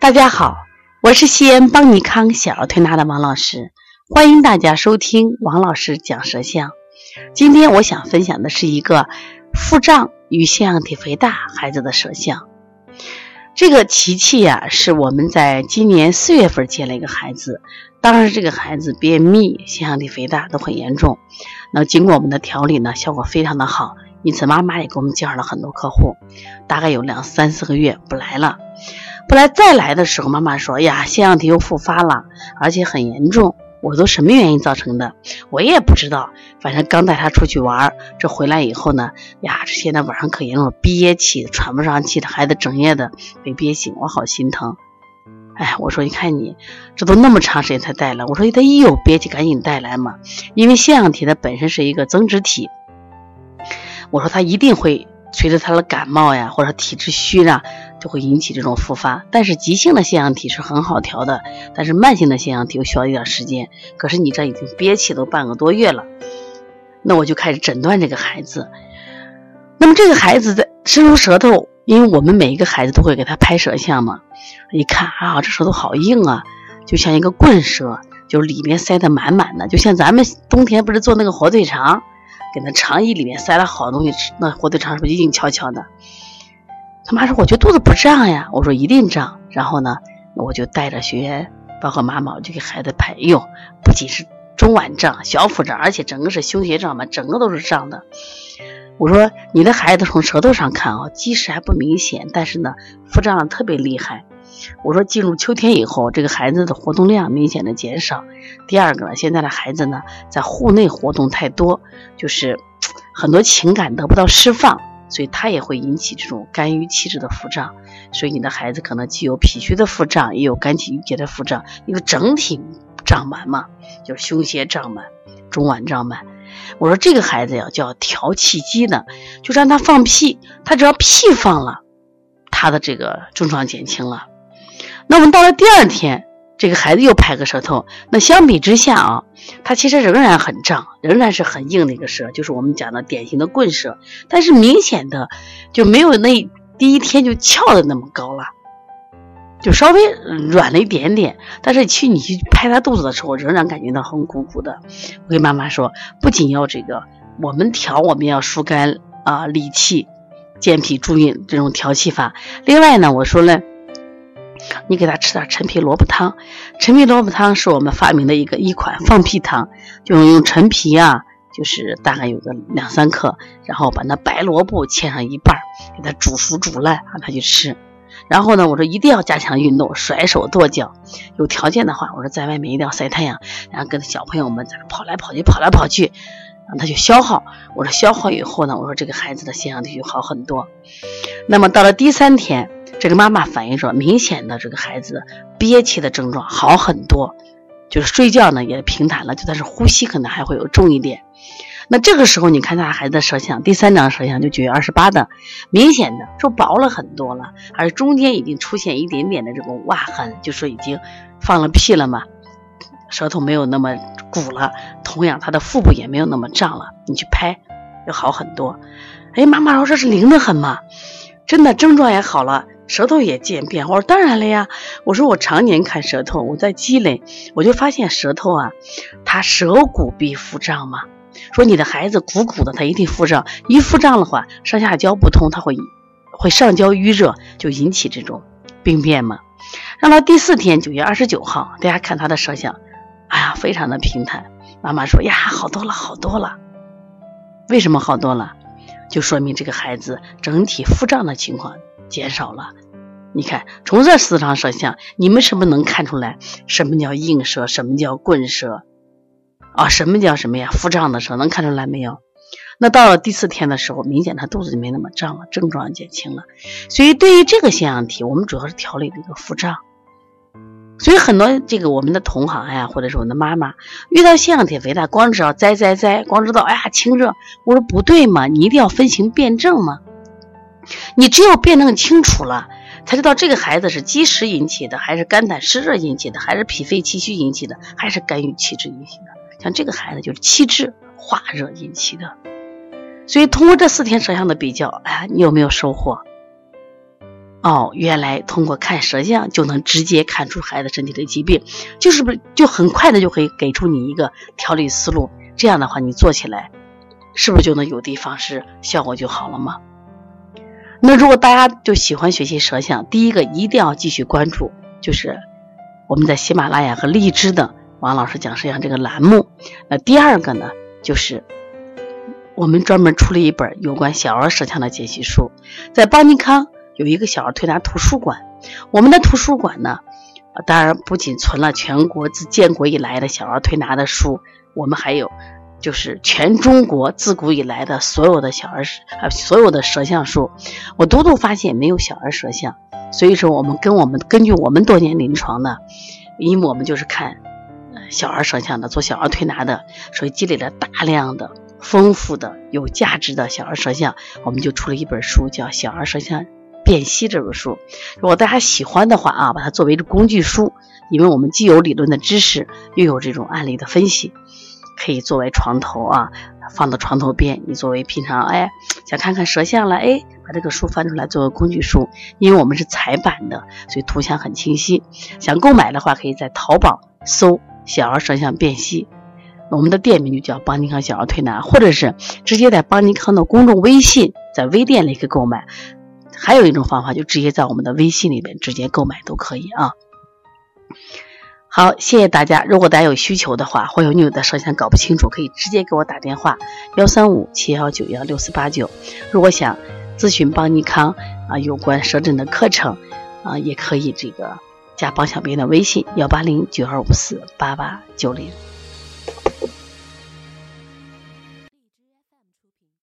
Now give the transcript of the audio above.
大家好，我是西安邦尼康小儿推拿的王老师，欢迎大家收听王老师讲舌象。今天我想分享的是一个腹胀与腺样体肥大孩子的舌象。这个琪琪呀，是我们在今年四月份接了一个孩子，当时这个孩子便秘、腺样体肥大都很严重。那经过我们的调理呢，效果非常的好，因此妈妈也给我们介绍了很多客户，大概有两三四个月不来了。不来再来的时候，妈妈说：“呀，腺样体又复发了，而且很严重。我都什么原因造成的？我也不知道。反正刚带他出去玩，这回来以后呢，呀，这现在晚上可严重，憋气，喘不上气的，孩子整夜的被憋醒，我好心疼。哎，我说你看你这都那么长时间才带来，我说他一有憋气赶紧带来嘛，因为腺样体它本身是一个增殖体，我说他一定会。”随着他的感冒呀，或者体质虚啊，就会引起这种复发。但是急性的腺样体是很好调的，但是慢性的腺样体又需要一点时间。可是你这已经憋气都半个多月了，那我就开始诊断这个孩子。那么这个孩子在伸出舌头，因为我们每一个孩子都会给他拍舌象嘛，一看啊，这舌头好硬啊，就像一个棍舌，就是里面塞得满满的，就像咱们冬天不是做那个火腿肠。给那肠衣里面塞了好东西吃，那火腿肠是不是硬翘翘的？他妈说：“我觉得肚子不胀呀。”我说：“一定胀。”然后呢，我就带着学员，包括妈妈，我就给孩子拍。哟，不仅是中脘胀、小腹胀，而且整个是胸胁胀嘛，整个都是胀的。我说：“你的孩子从舌头上看啊，积食还不明显，但是呢，腹胀特别厉害。”我说进入秋天以后，这个孩子的活动量明显的减少。第二个呢，现在的孩子呢，在户内活动太多，就是 很多情感得不到释放，所以他也会引起这种肝郁气滞的腹胀。所以你的孩子可能既有脾虚的腹胀，也有肝气郁结的腹胀，一个整体胀满嘛，就是胸胁胀满、中脘胀满。我说这个孩子呀，叫调气机的，就让他放屁，他只要屁放了，他的这个症状减轻了。那么到了第二天，这个孩子又拍个舌头，那相比之下啊，他其实仍然很胀，仍然是很硬的一个舌，就是我们讲的典型的棍舌，但是明显的就没有那第一天就翘的那么高了，就稍微软了一点点。但是去你去拍他肚子的时候，仍然感觉到很鼓鼓的。我跟妈妈说，不仅要这个，我们调我们要疏肝啊理气、健脾助运这种调气法。另外呢，我说呢。你给他吃点陈皮萝卜汤，陈皮萝卜汤是我们发明的一个一款放屁汤，就用陈皮啊，就是大概有个两三克，然后把那白萝卜切上一半，给它煮熟煮烂，让他去吃。然后呢，我说一定要加强运动，甩手跺脚，有条件的话，我说在外面一定要晒太阳，然后跟小朋友们在跑来跑去，跑来跑去，让他去消耗。我说消耗以后呢，我说这个孩子的腺样体就好很多。那么到了第三天。这个妈妈反映说，明显的这个孩子憋气的症状好很多，就是睡觉呢也平坦了，就但是呼吸可能还会有重一点。那这个时候你看他孩子的舌象，第三张舌象就九月二十八的，明显的说薄了很多了，而中间已经出现一点点的这种洼痕，就说已经放了屁了嘛，舌头没有那么鼓了。同样，他的腹部也没有那么胀了，你去拍要好很多。哎，妈妈说这是灵的很嘛，真的症状也好了。舌头也渐变，我说当然了呀。我说我常年看舌头，我在积累，我就发现舌头啊，它舌骨必腹胀嘛。说你的孩子鼓鼓的，他一定腹胀，一腹胀的话，上下焦不通，他会会上焦淤热，就引起这种病变嘛。让他第四天，九月二十九号，大家看他的舌象，哎呀，非常的平坦。妈妈说呀，好多了，好多了。为什么好多了？就说明这个孩子整体腹胀的情况减少了。你看，从这四张舌象，你们是不是能看出来什么叫硬舌，什么叫棍舌啊？什么叫什么呀？腹胀的舌能看出来没有？那到了第四天的时候，明显他肚子就没那么胀了，症状减轻了。所以对于这个腺样体，我们主要是调理这个腹胀。所以很多这个我们的同行呀，或者是我们的妈妈，遇到腺样体肥大，光知道灾灾灾，光知道哎呀清热，我说不对嘛，你一定要分型辩证嘛。你只有辩证清楚了。才知道这个孩子是积食引起的，还是肝胆湿热引起的，还是脾肺气虚引起的，还是肝郁气滞引起的？像这个孩子就是气滞化热引起的。所以通过这四天舌象的比较，哎，你有没有收获？哦，原来通过看舌象就能直接看出孩子身体的疾病，就是不是就很快的就可以给出你一个调理思路？这样的话，你做起来是不是就能有的放矢，效果就好了吗？那如果大家就喜欢学习舌象，第一个一定要继续关注，就是我们在喜马拉雅和荔枝的王老师讲舌象这个栏目。那第二个呢，就是我们专门出了一本有关小儿舌象的解析书，在邦尼康。有一个小儿推拿图书馆，我们的图书馆呢，当然不仅存了全国自建国以来的小儿推拿的书，我们还有就是全中国自古以来的所有的小儿呃所有的舌象书。我读读发现没有小儿舌象，所以说我们跟我们根据我们多年临床呢，因为我们就是看小儿舌象的，做小儿推拿的，所以积累了大量的丰富的有价值的小儿舌象，我们就出了一本书，叫《小儿舌象》。辨析这本书，如果大家喜欢的话啊，把它作为工具书，因为我们既有理论的知识，又有这种案例的分析，可以作为床头啊，放到床头边。你作为平常哎想看看舌象了，哎，把这个书翻出来作为工具书，因为我们是彩版的，所以图像很清晰。想购买的话，可以在淘宝搜“小儿舌象辨析”，我们的店名就叫邦尼康小儿推拿，或者是直接在邦尼康的公众微信，在微店里可以购买。还有一种方法，就直接在我们的微信里面直接购买都可以啊。好，谢谢大家。如果大家有需求的话，或者你有的舌象搞不清楚，可以直接给我打电话幺三五七幺九幺六四八九。如果想咨询邦尼康啊有关舌诊的课程啊，也可以这个加邦小编的微信幺八零九二五四八八九零。